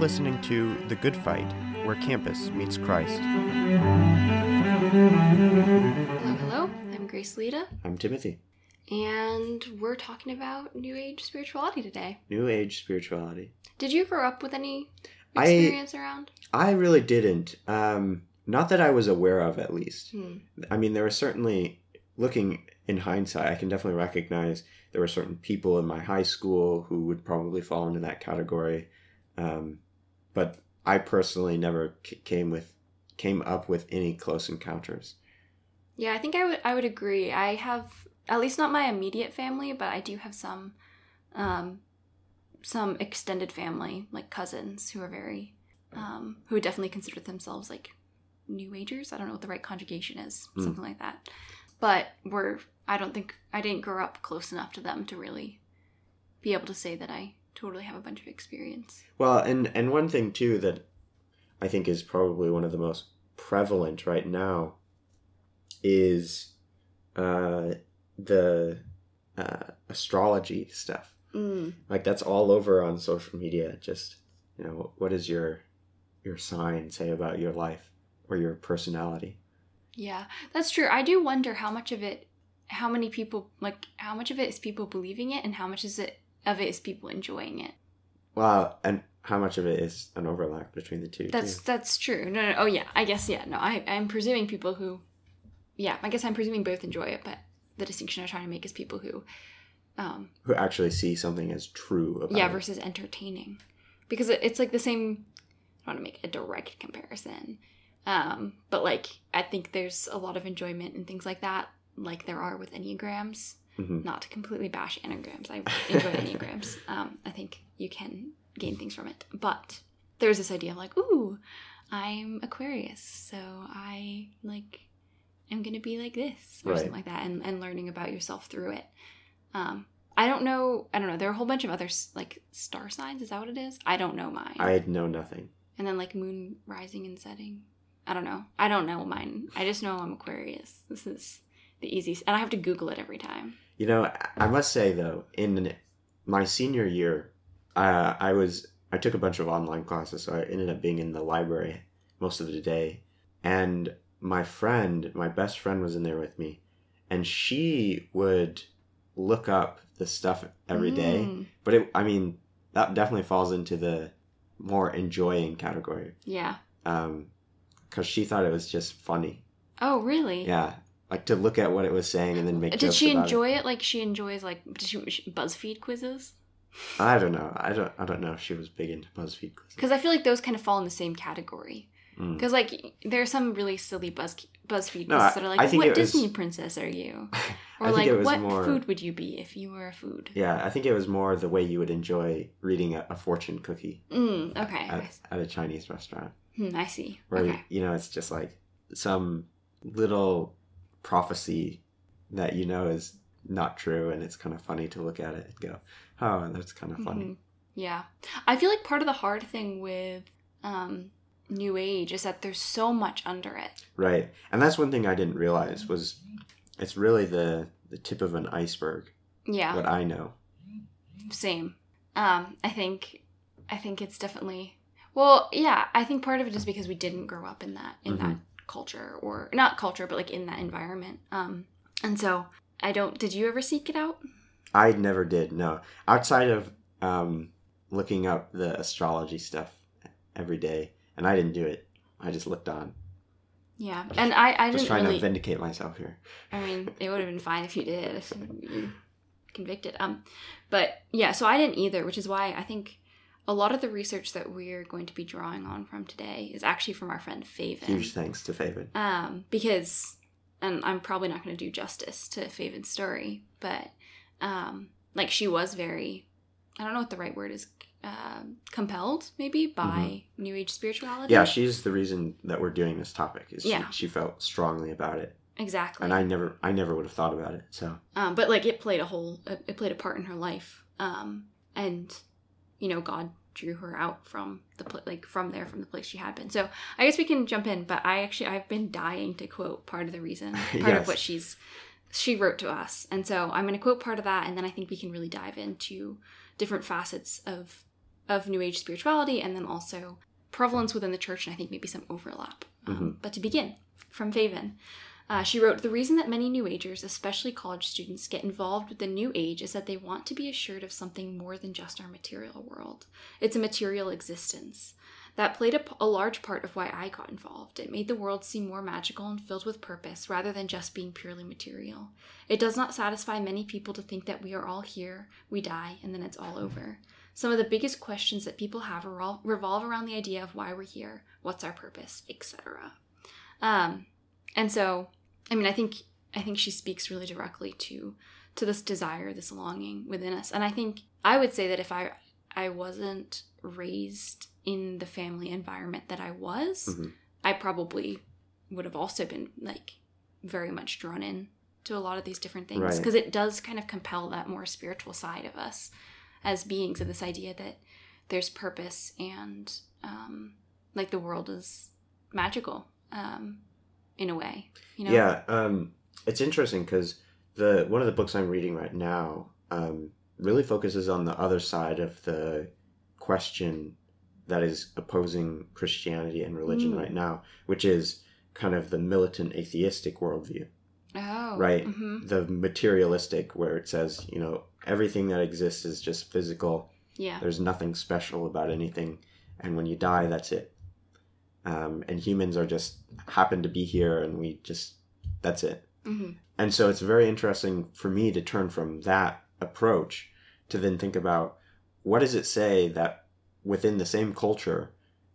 listening to The Good Fight, where campus meets Christ. Hello, hello. I'm Grace-Elleda, I'm Timothy. and we're talking about New Age spirituality today. New Age spirituality. Did you grow up with any I- experience around? I really didn't. Um, not that I was aware of, at least. Hmm. I mean, there were certainly, looking in hindsight, I can definitely recognize there were certain people in my high school who would probably fall into that category. Um, but I personally never c- came with came up with any close encounters. Yeah, I think I would I would agree. I have at least not my immediate family, but I do have some um some extended family, like cousins who are very um who would definitely consider themselves like new agers. I don't know what the right conjugation is, Hmm. something like that. But we're I don't think I didn't grow up close enough to them to really be able to say that I totally have a bunch of experience. Well, and and one thing too that I think is probably one of the most prevalent right now is uh, the uh, astrology stuff. Mm. Like that's all over on social media. Just you know, what does your your sign say about your life or your personality? Yeah, that's true. I do wonder how much of it, how many people, like, how much of it is people believing it and how much is it of it is people enjoying it. Well, and how much of it is an overlap between the two? That's too. that's true. No, no, oh yeah, I guess yeah. No, I I'm presuming people who, yeah, I guess I'm presuming both enjoy it, but the distinction I'm trying to make is people who, um, who actually see something as true about yeah, it. versus entertaining, because it, it's like the same. I don't want to make a direct comparison, um, but like I think there's a lot of enjoyment and things like that, like there are with enneagrams. Mhm. Not to completely bash enneagrams, I enjoy enneagrams. Um, I think you can gain things from it, but there's this idea of like, ooh, I'm Aquarius, so I like am gonna be like this or Right. something like that, and and learning about yourself through it. Um, I don't know. I don't know. There are a whole bunch of other like star signs. Is that what it is? I don't know mine. I know nothing. and then like moon rising and setting. I don't know. I don't know mine. I just know I'm Aquarius. This is the easiest, and I have to Google it every time. You know, I- must say though, in my senior year, uh, I was I took a bunch of online classes, so I ended up being in the library most of the day. And my friend, my best friend, was in there with me, and she would look up the stuff every day. Mm, But it, I mean, that definitely falls into the more enjoying category, Yeah. Um, because she thought it was just funny. Oh, really? Yeah, like to look at what it was saying and then make. Did she about it. enjoy it? Like she enjoys like did she, she- BuzzFeed quizzes? I don't know. I don't. I don't know if she was big into BuzzFeed quizzes. Because I feel like those kind of fall in the same category. Mm. Because like there are some really silly Buzz BuzzFeed quizzes I- that are like, "What it was- Disney princess are you?" Or like, "What more- food would you be if you were a food?" Yeah, I think it was more the way you would enjoy reading a, a fortune cookie Mm, okay. at, at a Chinese restaurant, Hmm, I see. where okay. you know it's just like some little prophecy that you know is not true, and it's kind of funny to look at it and go, "Oh, that's kind of funny." Mhm. Yeah. I feel like part of the hard thing with um, New Age is that there's so much under it. Right, and that's one thing I didn't realize was it's really the the tip of an iceberg. Yeah. What I know. Same. Um, I think I think it's definitely well, yeah, I think part of it is because we didn't grow up in that in that culture or not culture, but like in that environment. Um, and so I don't did you ever seek it out? I never did. No, outside of um, looking up the astrology stuff every day, and I didn't do it. I just looked on. Yeah. And I I Just didn't trying really to vindicate myself here. I mean, it would have been fine if you did. If convicted. Um, but yeah, so I didn't either, which is why I think a lot of the research that we're going to be drawing on from today is actually from our friend Faven. Huge thanks to Faven. Um, because, and I'm probably not going to do justice to Faven's story, but um, like she was very, I don't know what the right word is, um compelled maybe by New Age spirituality. Mm-hmm. Yeah, she's the reason that we're doing this topic. Is Yeah. she, she felt strongly about it, exactly. and I never, I never would have thought about it. So um, but like it played a whole it it played a part in her life um, and you know god drew her out from the pl- like from there from the place she had been so i guess we can jump in but i actually i've been dying to quote part of the reason part Yes. of what she's she wrote to us and so i'm going to quote part of that and then i think we can really dive into different facets of of New Age spirituality and then also prevalence within the church, and I think maybe some overlap. Um, Mhm. But to begin, from Faven. Uh, she wrote, The reason that many New Agers, especially college students, get involved with the New Age is that they want to be assured of something more than just our material world. It's a material existence. That played a, large part of why I got involved. It made the world seem more magical and filled with purpose rather than just being purely material. It does not satisfy many people to think that we are all here, we die, and then it's all over. Some of the biggest questions that people have revol- revolve around the idea of why we're here, what's our purpose, etc. Um, and so, I mean, I think I think she speaks really directly to to this desire, this longing within us. And I think I would say that if I I wasn't raised in the family environment that I was, Mhm. I probably would have also been like very much drawn in to a lot of these different things Right. because it does kind of compel that more spiritual side of us as beings of this idea that there's purpose and um, like the world is magical um, in a way you know Yeah, um, it's interesting because the one of the books I'm reading right now um, really focuses on the other side of the question that is opposing Christianity and religion Mm. right now, which is kind of the militant atheistic worldview, oh Right. hmm the materialistic, where it says you know everything that exists is just physical. yeah There's nothing special about anything, and when you die, that's it. Um, and humans are just happen to be here, and we just that's it. hmm And so it's very interesting for me to turn from that approach to then think about what does it say that within the same culture,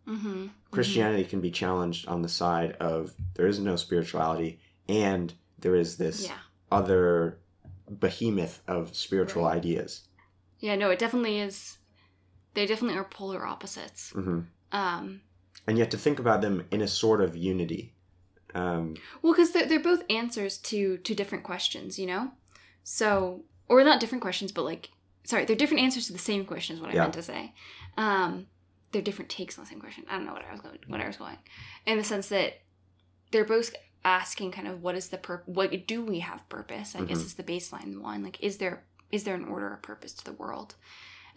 hmm Christianity can be challenged on the side of there is no spirituality and there is this yeah other behemoth of spiritual Right. ideas. yeah no it definitely is they definitely are polar opposites hmm um And yet to think about them in a sort of unity. Um, Well, because they're, they're both answers to to different questions, you know. So, or not different questions, but like, sorry, they're different answers to the same question. Is what I Yeah. meant to say. Um, they're different takes on the same question. I don't know what I was going, what I was going, in the sense that they're both asking kind of what is the pur- what do we have purpose? I guess Mhm. is the baseline one. Like, is there is there an order or purpose to the world?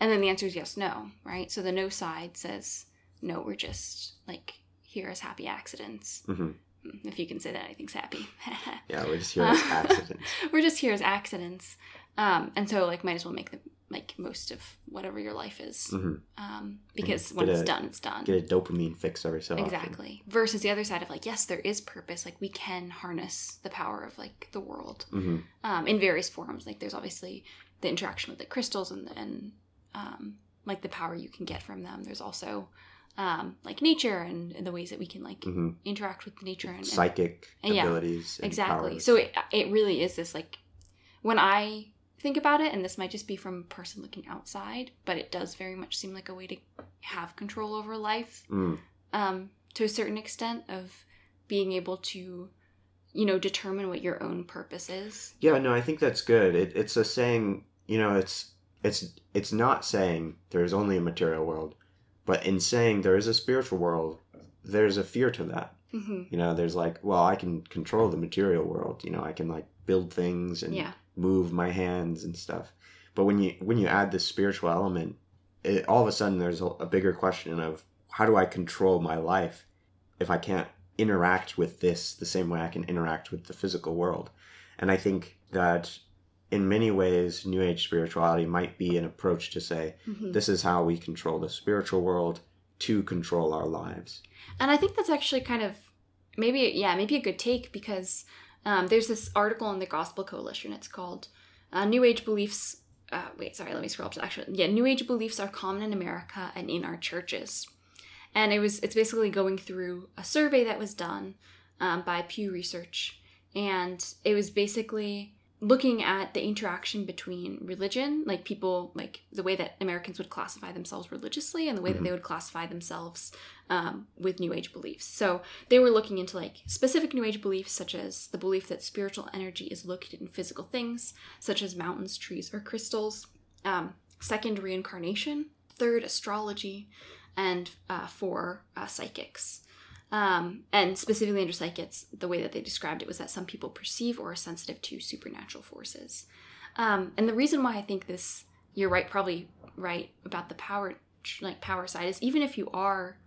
And then the answer is yes, no, right? So the no side says no, we're just like here as happy accidents mhm. if you can say that anything's happy. Yeah, we're just here as accidents. We're just here as accidents, um, and so like might as well make the like most of whatever your life is, Mhm. um, because when it's a- done, it's done. Get a dopamine fix every so often. Exactly. Versus the other side of like, yes, there is purpose. Like we can harness the power of like the world hmm um, in various forms. Like there's obviously the interaction with the crystals and and um, like the power you can get from them. There's also um, like nature and, and the ways that we can like hmm interact with nature and, and Psychic Yeah, abilities. and exactly powers. so it, it really is this like when i think about it and this might just be from a person looking outside but it does very much seem like a way to have control over life Mm, um, to a certain extent of being able to you know determine what your own purpose is Yeah, no, I think that's good. It, it's a saying, you know, it's it's it's not saying there's only a material world, but in saying there is a spiritual world, there's a fear to that. hmm You know, there's like, well, I can control the material world. You know, I can like build things and yeah move my hands and stuff. But when you when you add this spiritual element, it, all of a sudden there's a, a bigger question of how do I control my life if I can't interact with this the same way I can interact with the physical world. And I think that in many ways, New Age spirituality might be an approach to say hmm this is how we control the spiritual world to control our lives. And I think that's actually kind of maybe yeah maybe a good take because um, there's this article in the Gospel Coalition. It's called uh, "New Age Beliefs." Uh, wait, sorry, let me scroll up to actually. Yeah, New Age beliefs are common in America and in our churches, and it was it's basically going through a survey that was done um, by Pew Research, and it was basically looking at the interaction between religion, like people, like the way that Americans would classify themselves religiously, and the way that Mhm. they would classify themselves um, with New Age beliefs. So they were looking into like specific New Age beliefs, such as the belief that spiritual energy is located in physical things, such as mountains, trees, or crystals. Um, second, reincarnation. Third, astrology, and uh, four, uh, psychics. Um, and specifically under psychics, the way that they described it was that some people perceive or are sensitive to supernatural forces. Um, and the reason why I think this, you're right, probably right about the power like power side is even if you are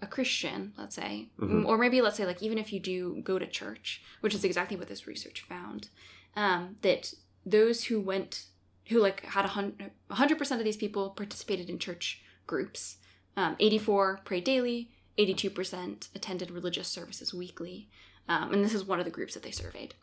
a Christian, let's say, Mhm. or maybe let's say like even if you do go to church, which is exactly what this research found, um, that those who went, who like had a hundred percent of these people participated in church groups. Um, Eighty-four prayed daily. Eighty-two percent attended religious services weekly, um, and this is one of the groups that they surveyed.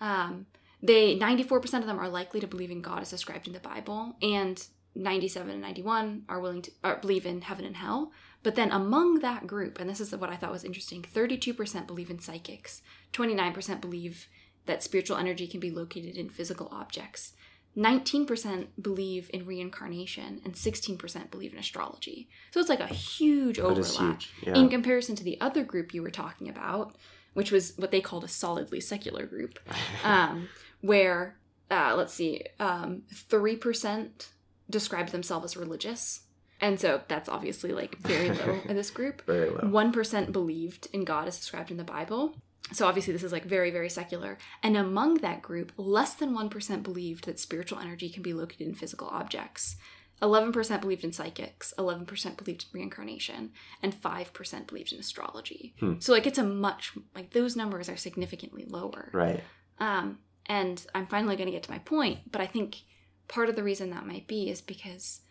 Um, they 94% of them are likely to believe in God as described in the Bible, and 97 and 91 are willing to or believe in heaven and hell. But then among that group, and this is what I thought was interesting, 32% believe in psychics, 29% believe that spiritual energy can be located in physical objects. 19% believe in reincarnation and 16% believe in astrology. So it's like a huge overlap huge. Yeah. in comparison to the other group you were talking about, which was what they called a solidly secular group, um, where uh, let's see, um, three percent described themselves as religious, and so that's obviously like very low in this group. Very low. One percent believed in God as described in the Bible. So obviously this is like very very secular. And among that group, less than 1% believed that spiritual energy can be located in physical objects. 11% believed in psychics, 11% believed in reincarnation, and 5% believed in astrology. Hmm. So like it's a much like those numbers are significantly lower. Right. Um, and I'm finally going to get to my point, but I think part of the reason that might be is because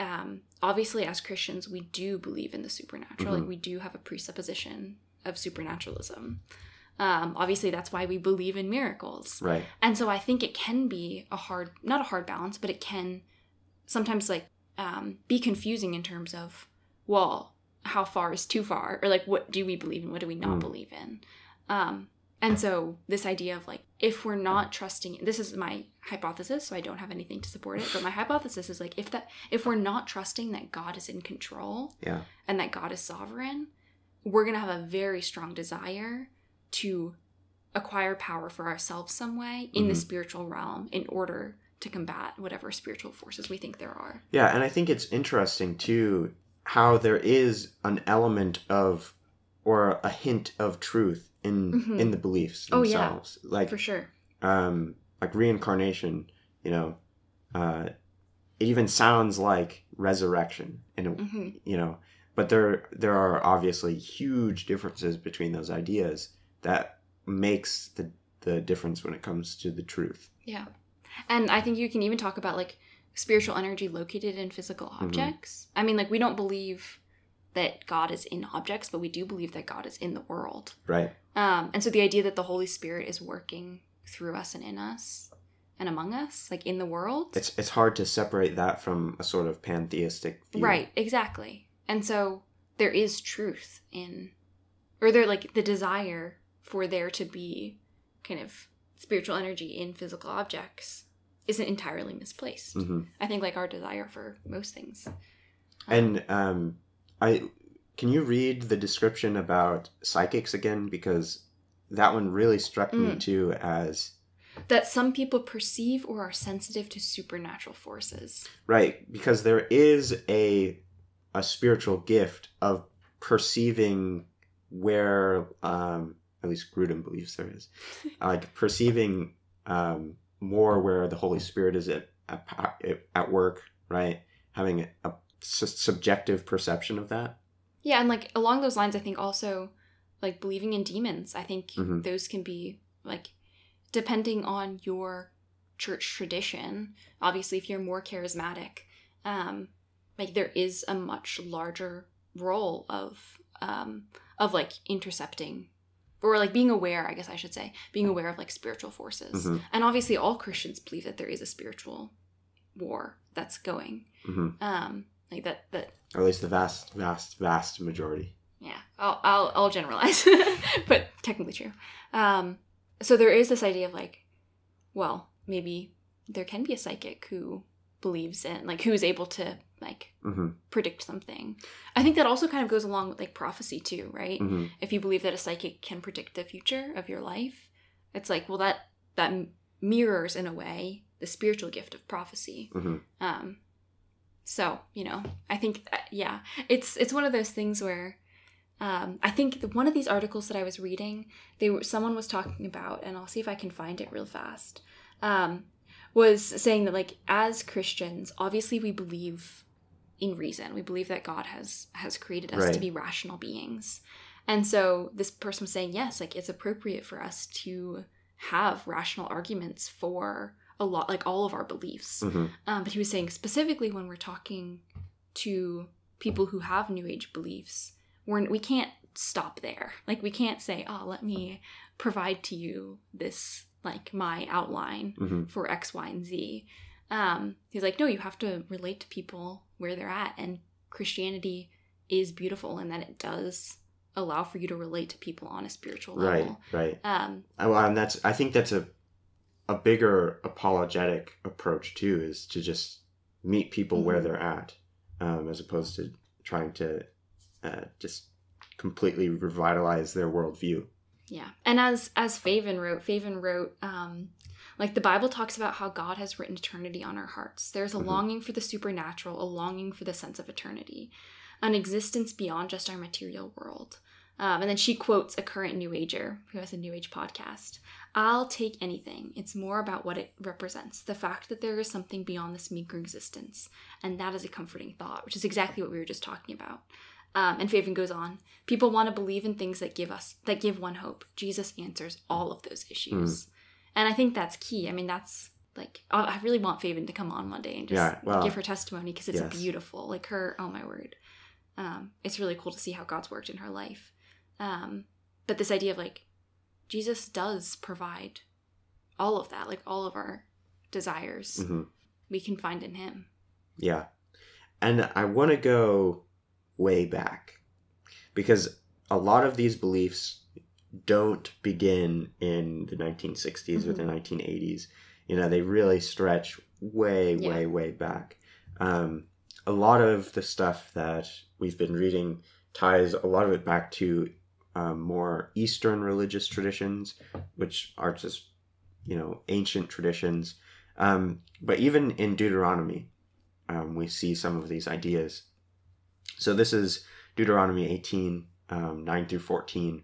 um, obviously, as Christians, we do believe in the supernatural. Mhm. Like, we do have a presupposition of supernaturalism. Um, obviously, that's why we believe in miracles. Right. And so I think it can be a hard, not a hard balance, but it can sometimes like um, be confusing in terms of, well, how far is too far? Or like, what do we believe in? What do we not Mm. believe in? Um, and so this idea of like, if we're not trusting, this is my hypothesis, so I don't have anything to support it, but my hypothesis is like, if that, if we're not trusting that God is in control Yeah. and that God is sovereign, we're going to have a very strong desire to acquire power for ourselves some way in the Mhm. spiritual realm in order to combat whatever spiritual forces we think there are. Yeah, and I think it's interesting too how there is an element of or a hint of truth in Mhm. in the beliefs themselves. Oh, yeah. Like For sure. um like reincarnation, you know, uh it even sounds like resurrection in a hmm you know, but there there are obviously huge differences between those ideas that makes the the difference when it comes to the truth. Yeah. And I think you can even talk about like spiritual energy located in physical Mm-hmm. objects. I mean, like, we don't believe that God is in objects, but we do believe that God is in the world. Right. Um, and so the idea that the Holy Spirit is working through us and in us and among us, like in the world. It's it's hard to separate that from a sort of pantheistic view. Right, exactly. And so there is truth in, or there like the desire for there to be kind of spiritual energy in physical objects isn't entirely misplaced. hmm I think like our desire for most things. Um, And um, I can you read the description about psychics again because that one really struck me Mm. too as that some people perceive or are sensitive to supernatural forces. right because there is a a spiritual gift of perceiving where um, at least Grudem believes there is like perceiving um, more where the Holy Spirit is at at, at work right having a, a su- subjective perception of that Yeah, and like along those lines, I think also like believing in demons. I think Mhm. those can be like depending on your church tradition. Obviously, if you're more charismatic, um, like there is a much larger role of um, of like intercepting or like being aware. I guess I should say being aware of like spiritual forces. Mhm. And obviously, all Christians believe that there is a spiritual war that's going. hmm Um, like that that or at least the vast vast vast majority yeah i'll i'll, I'll generalize but technically true um so there is this idea of like well maybe there can be a psychic who believes in like who's able to like hmm predict something. I think that also kind of goes along with like prophecy too right? Hmm if you believe that a psychic can predict the future of your life it's like well that that mirrors in a way the spiritual gift of prophecy. Hmm um so you know i think that, yeah it's it's one of those things where um i think the, one of these articles that i was reading they were someone was talking about and i'll see if i can find it real fast um was saying that like as christians obviously we believe in reason. We believe that God has has created us Right. to be rational beings. And so this person was saying, yes, like it's appropriate for us to have rational arguments for a lot like all of our beliefs. hmm Um, but he was saying specifically when we're talking to people who have new age beliefs, we're we can't stop there. Like we can't say, "Oh, let me provide to you this like my outline hmm for X, Y, and Z." Um, he's like, "No, you have to relate to people where they're at, and Christianity is beautiful in that it does allow for you to relate to people on a spiritual Right, level." right. Um, Uh, Well, and that's I think that's a a bigger apologetic approach too, is to just meet people where Mhm. they're at, um, as opposed to trying to uh, just completely revitalize their worldview. Yeah. And as as Faven wrote, Faven wrote, um, like the Bible talks about how God has written eternity on our hearts. There's a Mhm. longing for the supernatural, a longing for the sense of eternity, an existence beyond just our material world. Um, and then she quotes a current New Ager who has a New Age podcast. I'll take anything. It's more about what it represents the fact that there is something beyond this meager existence. And that is a comforting thought, which is exactly what we were just talking about. Um, and Faven goes on people want to believe in things that give us that give one hope jesus answers all of those issues and i think that's key. I mean that's like i really want faven to come on one day and just Yeah, well, give her testimony because it's yes. beautiful. Like her oh my word. Um, it's really cool to see how god's worked in her life. Um, but this idea of like jesus does provide all of that like all of our desires hmm we can find in him. Yeah. And I want to go way back because a lot of these beliefs don't begin in the 1960s or the 1980s. You know, they really stretch way, Yeah. way, way back. Um, a lot of the stuff that we've been reading ties a lot of it back to um, more Eastern religious traditions, which are just, you know, ancient traditions. Um, but even in Deuteronomy, um, we see some of these ideas. So this is Deuteronomy 18, um, 9 through 14.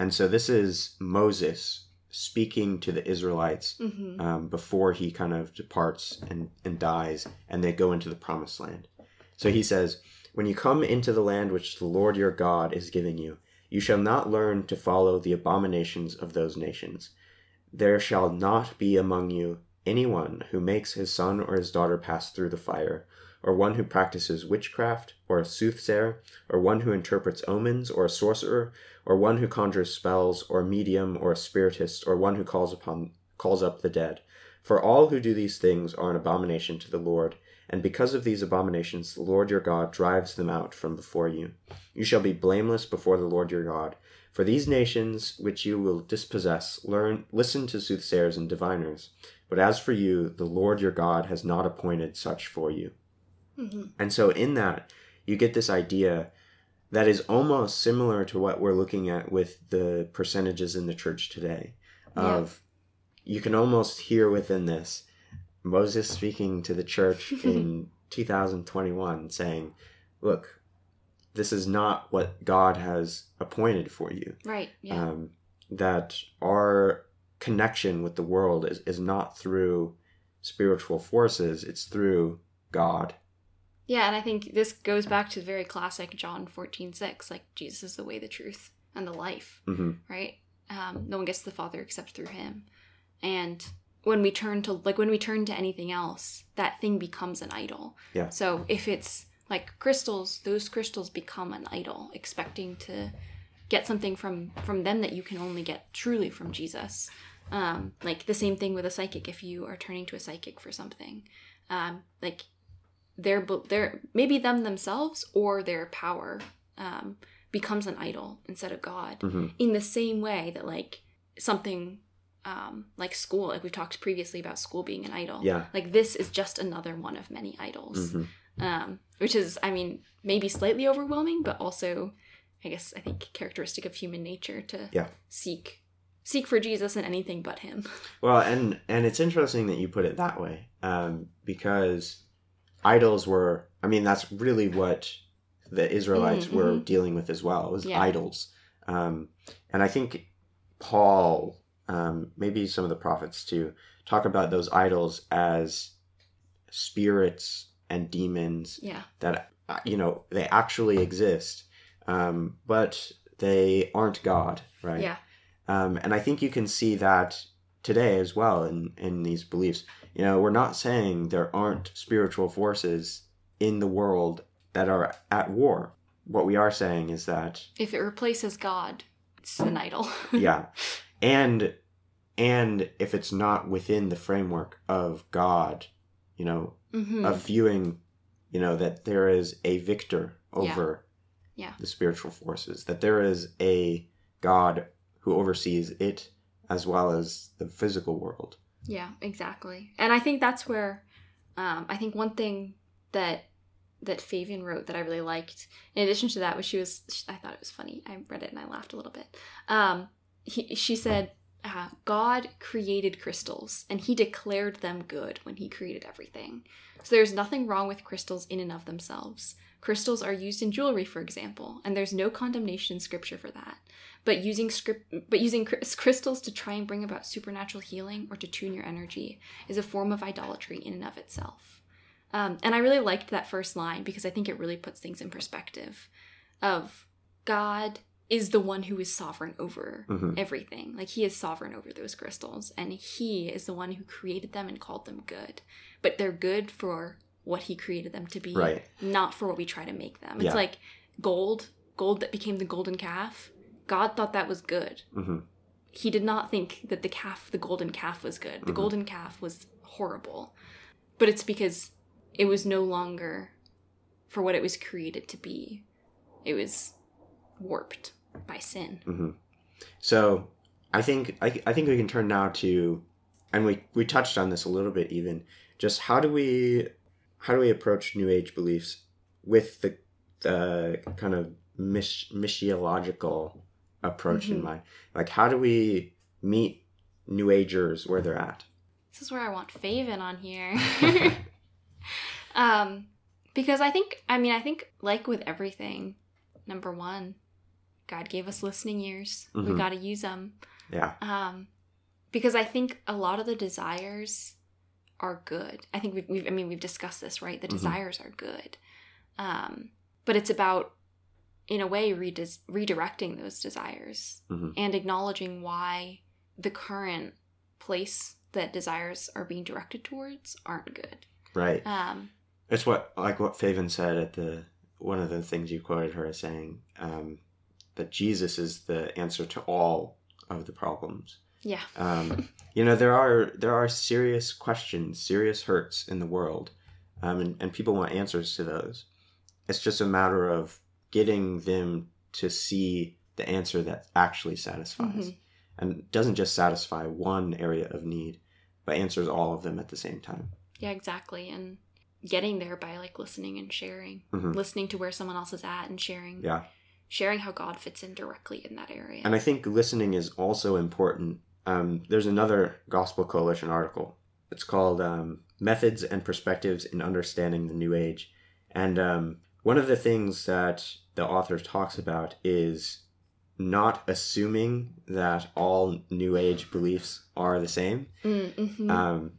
And so this is Moses speaking to the Israelites mm-hmm. um, before he kind of departs and, and dies, and they go into the promised land. So he says, When you come into the land which the Lord your God is giving you, you shall not learn to follow the abominations of those nations. There shall not be among you anyone who makes his son or his daughter pass through the fire, or one who practices witchcraft, or a soothsayer, or one who interprets omens, or a sorcerer, or one who conjures spells, or a medium, or a spiritist, or one who calls upon calls up the dead. For all who do these things are an abomination to the Lord, and because of these abominations the Lord your God drives them out from before you. You shall be blameless before the Lord your God. For these nations which you will dispossess, learn listen to soothsayers and diviners. But as for you, the Lord your God has not appointed such for you. Mm-hmm. And so in that, you get this idea that is almost similar to what we're looking at with the percentages in the church today. Of you can almost hear within this Moses speaking to the church in 2021 saying, Look, this is not what God has appointed for you. right yeah Um, that our connection with the world is, is not through spiritual forces, it's through God. Yeah, and I think this goes back to the very classic John fourteen six, like Jesus is the way, the truth, and the life, hmm right? Um, no one gets to the Father except through him. And when we turn to like when we turn to anything else, that thing becomes an idol. Yeah. So if it's like crystals, those crystals become an idol, expecting to get something from from them that you can only get truly from Jesus. Um, like the same thing with a psychic. If you are turning to a psychic for something, um, like their their maybe them themselves or their power um, becomes an idol instead of God. hmm In the same way that like something um, like school, like we've talked previously about school being an idol. Yeah. Like this is just another one of many idols hmm um, which is, I mean, maybe slightly overwhelming, but also, I guess, I think characteristic of human nature to Yeah. seek seek for Jesus and anything but Him. Well, and and it's interesting that you put it that way, um, because idols were. I mean, that's really what the Israelites Mm, were mhm. dealing with as well. It Was Yeah. idols, um, and I think Paul, um, maybe some of the prophets too, talk about those idols as spirits and demons Yeah, that uh, you know, they actually exist, um, but they aren't God, right? Yeah. Um, and I think you can see that today as well in, in these beliefs. You know, we're not saying there aren't spiritual forces in the world that are at war. What we are saying is that, If it replaces God, it's an idol. yeah, and and if it's not within the framework of God, you know, hmm of viewing, you know, that there is a victor Yeah. over Yeah. the spiritual forces, that there is a God who oversees it as well as the physical world. Yeah, exactly. And I think that's where um, I think one thing that that Faven wrote that I really liked, in addition to that, was she was I thought it was funny. I read it and I laughed a little bit. Um, he, she said, uh, "God created crystals, and He declared them good when He created everything. So there's nothing wrong with crystals in and of themselves. Crystals are used in jewelry, for example, and there's no condemnation in Scripture for that. But using script, but using crystals to try and bring about supernatural healing or to tune your energy is a form of idolatry in and of itself. Um, and I really liked that first line because I think it really puts things in perspective. Of God is the one who is sovereign over Mhm. everything. Like he is sovereign over those crystals, and he is the one who created them and called them good. But they're good for what he created them to be, Right. not for what we try to make them. Yeah. It's like gold, gold that became the golden calf. God thought that was good. hmm He did not think that the calf, the golden calf, was good. The Mhm. golden calf was horrible. But it's because it was no longer for what it was created to be. It was warped by sin. hmm So I think I, I think we can turn now to, and we we touched on this a little bit even. Just how do we how do we approach New Age beliefs with the the kind of mis- missiological approach in Mhm. mind? Like how do we meet New Agers where they're at? This is where I want Faven on here. um, because I think, I mean, I think, like with everything, number one, God gave us listening ears. We Mhm. got to use them. Yeah. Um, because I think a lot of the desires are good. I think we've, we've I mean, we've discussed this, right? The Mhm. desires are good. Um, but it's about, in a way, redirecting those desires Mhm. and acknowledging why the current place that desires are being directed towards aren't good. Right. Um, It's what like what Faven said at the one of the things you quoted her as saying um, that Jesus is the answer to all of the problems. yeah. Um, you know there are there are serious questions, serious hurts in the world, um, and, and people want answers to those. It's just a matter of getting them to see the answer that actually satisfies, Mhm. and doesn't just satisfy one area of need, but answers all of them at the same time. Yeah, exactly. And getting there by like listening and sharing, Mhm. listening to where someone else is at and sharing, Yeah. sharing how God fits in directly in that area. And I think listening is also important. Um, there's another Gospel Coalition article. It's called um, Methods and Perspectives in Understanding the New Age. And um, one of the things that the author talks about is not assuming that all New Age beliefs are the same. Mm, mhm. Um,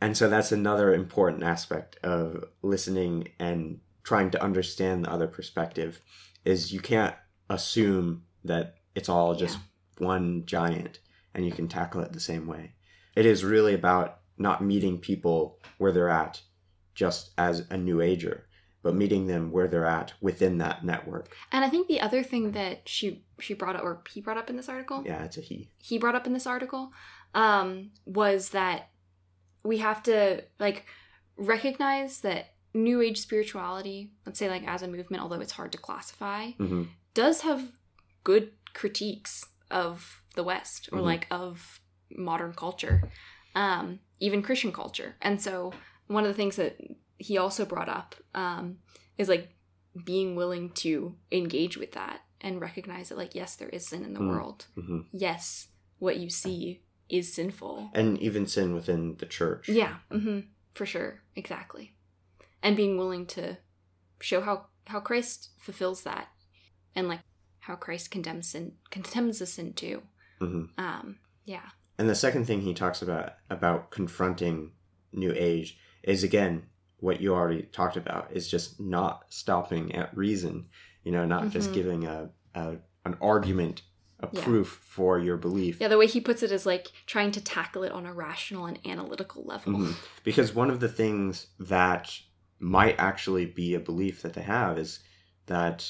and so that's another important aspect of listening and trying to understand the other perspective is you can't assume that it's all just one giant and you can tackle it the same way. It is really about not meeting people where they're at just as a new ager, but meeting them where they're at within that network. and I think the other thing that she she brought up, or he brought up in this article, Yeah, it's a he. he brought up in this article um, was that we have to like recognize that new age spirituality let's say like as a movement although it's hard to classify hmm does have good critiques of the west or Mhm. like of modern culture um, even christian culture and so one of the things that he also brought up um, is like being willing to engage with that and recognize that like yes there is sin in the Mm. world hmm yes, what you see is sinful. And even sin within the church. Yeah, hmm for sure, exactly. And being willing to show how how Christ fulfills that, and like how Christ condemns sin, condemns the sin too. hmm Um, yeah, And the second thing he talks about about confronting new age is again what you already talked about is just not stopping at reason you know not just Mhm. giving a, a an argument a Yeah. proof for your belief Yeah, the way he puts it is like trying to tackle it on a rational and analytical level. Mhm. because one of the things that might actually be a belief that they have is that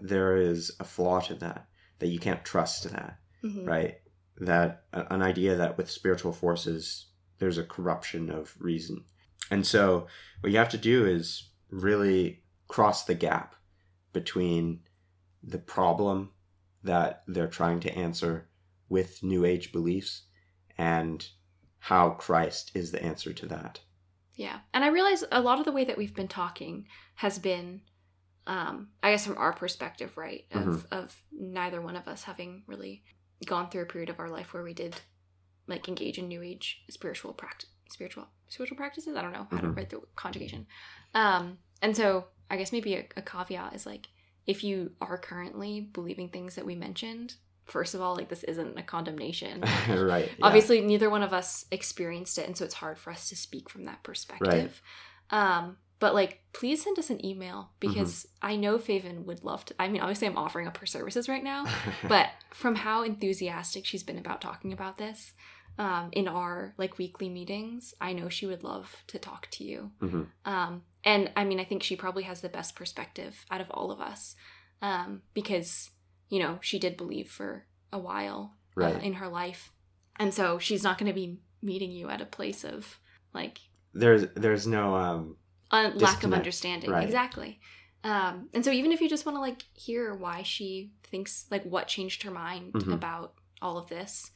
there is a flaw to that that you can't trust that Mhm. right that an idea that with spiritual forces there's a corruption of reason and so what you have to do is really cross the gap between the problem that they're trying to answer with new age beliefs and how christ is the answer to that Yeah. And I realize a lot of the way that we've been talking has been, um, I guess, from our perspective, right? Of, Mhm. of neither one of us having really gone through a period of our life where we did like engage in new age spiritual practice spiritual spiritual practices? I don't know how to Mhm. write the conjugation. Um and so i guess maybe a, a caveat is like if you are currently believing things that we mentioned first of all like this isn't a condemnation. Right yeah. obviously neither one of us experienced it and so it's hard for us to speak from that perspective. Um but like please send us an email because i know faven would love to i mean obviously i'm offering up her services right now but from how enthusiastic she's been about talking about this um, in our like weekly meetings i know she would love to talk to you Mhm. um, and i mean i think she probably has the best perspective out of all of us um, because you know she did believe for a while uh, in her life and so she's not going to be meeting you at a place of like there's there's no um un- lack of understanding right. exactly um, and so even if you just want to like hear why she thinks like what changed her mind Mhm. about all of this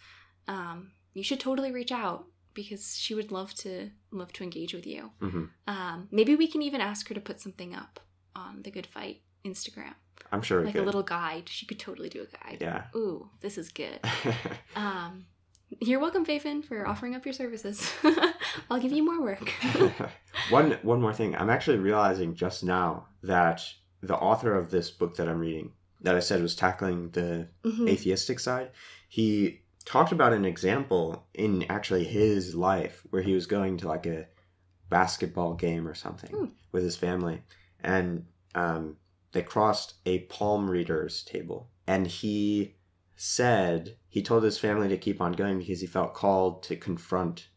um, you should totally reach out because she would love to love to engage with you mhm. um, maybe we can even ask her to put something up on the good fight instagram i'm sure like a little guide she could totally do a guide yeah ooh this is good um, you're welcome, Faven, for offering up your services. I'll give you more work. one one more thing i'm actually realizing just now that the author of this book that i'm reading that i said was tackling the Mhm. atheistic side he talked about an example in actually his life where he was going to like a basketball game or something Hmm. with his family. And um, they crossed a palm readers table. And he said he told his family to keep on going because he felt called to confront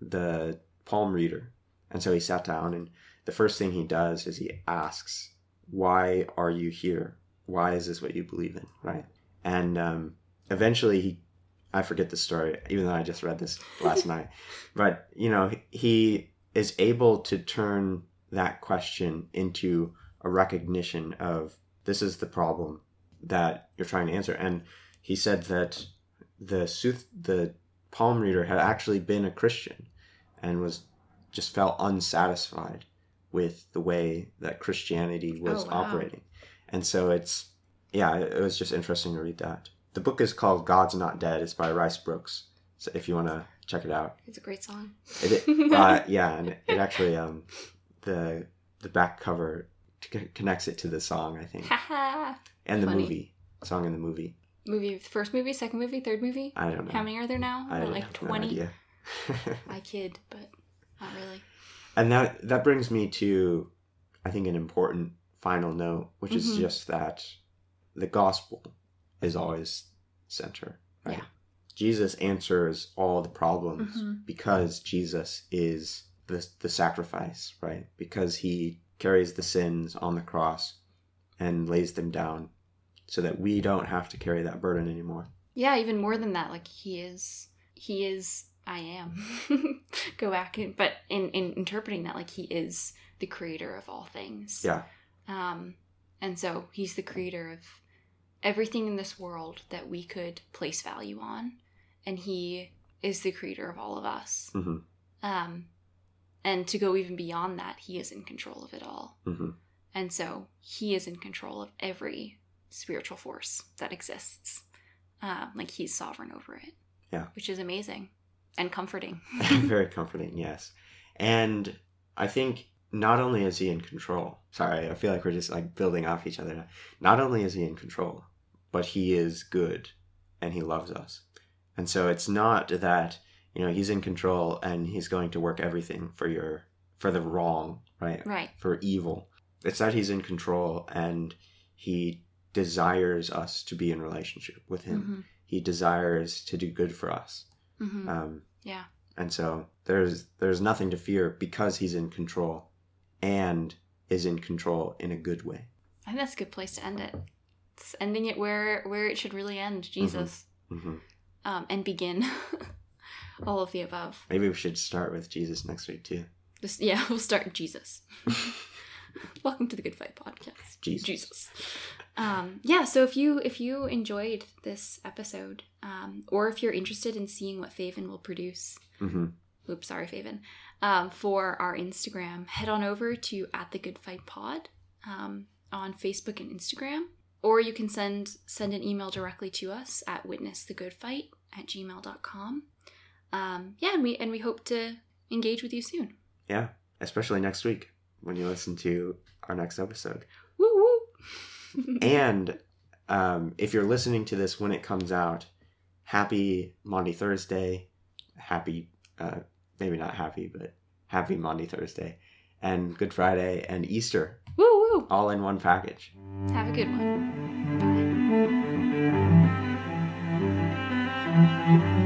the palm reader. And so he sat down and the first thing he does is he asks why are you here? Why is this what you believe in? Right? And um, eventually he i forget the story even though i just read this last night. But you know he is able to turn that question into a recognition of this is the problem that you're trying to answer. And he said that the sooth the palm reader had actually been a christian and was just felt unsatisfied with the way that christianity was Oh, wow. operating. And so it's yeah it it was just interesting to read that the book is called god's not dead it's by Rice Broocks so if you want to check it out It's a great song. it, uh, yeah, and it actually um the the back cover c- connects it to the song I think and the Funny. movie song in the movie. movie, first movie, second movie, third movie. I don't know. How many are there now? I like no twenty. idea. I kid, but not really. and that that brings me to I think an important final note, which is Mhm. just that the gospel is always center. Right? Yeah. Jesus answers all the problems Mhm. because Jesus is the the sacrifice, right? Because he carries the sins on the cross and lays them down so that we don't have to carry that burden anymore. Yeah, even more than that, like he is, he is. I am. Go back, and, but in in interpreting that, like he is the creator of all things. Yeah. Um, and so he's the creator of everything in this world that we could place value on, and he is the creator of all of us. hmm Um, and to go even beyond that, he is in control of it all. hmm And so he is in control of every spiritual force that exists. Um, like he's sovereign over it. Yeah. Which is amazing and comforting. Very comforting, yes. And I think not only is he in control, sorry, I feel like we're just like building off each other. now. Not only is he in control, but he is good and he loves us. And so it's not that, you know, he's in control and he's going to work everything for your for the wrong, right? Right. For evil. It's that he's in control and he desires us to be in relationship with him. hmm He desires to do good for us. hmm Um, yeah. and so there's there's nothing to fear because he's in control and is in control in a good way. I think that's a good place to end it. It's ending it where where it should really end, Jesus, hmm um, and begin all of the above. Maybe we should start with Jesus next week too. This, yeah, we'll start with Jesus. Welcome to the Good Fight podcast. Jesus. Jesus. Um, yeah, so if you if you enjoyed this episode, um, or if you're interested in seeing what Faven will produce, hmm oops, sorry, Faven, um, for our Instagram, head on over to at the Good Fight Pod um, on Facebook and Instagram, or you can send send an email directly to us at witnessthegoodfight at gmail.com. Um, yeah, and we and we hope to engage with you soon. Yeah, especially next week when you listen to our next episode. Woo woo. and um, if you're listening to this when it comes out, happy Maundy Thursday, happy, uh, maybe not happy, but happy Maundy Thursday, and Good Friday and Easter Woo. all in one package. Have a good one. Bye.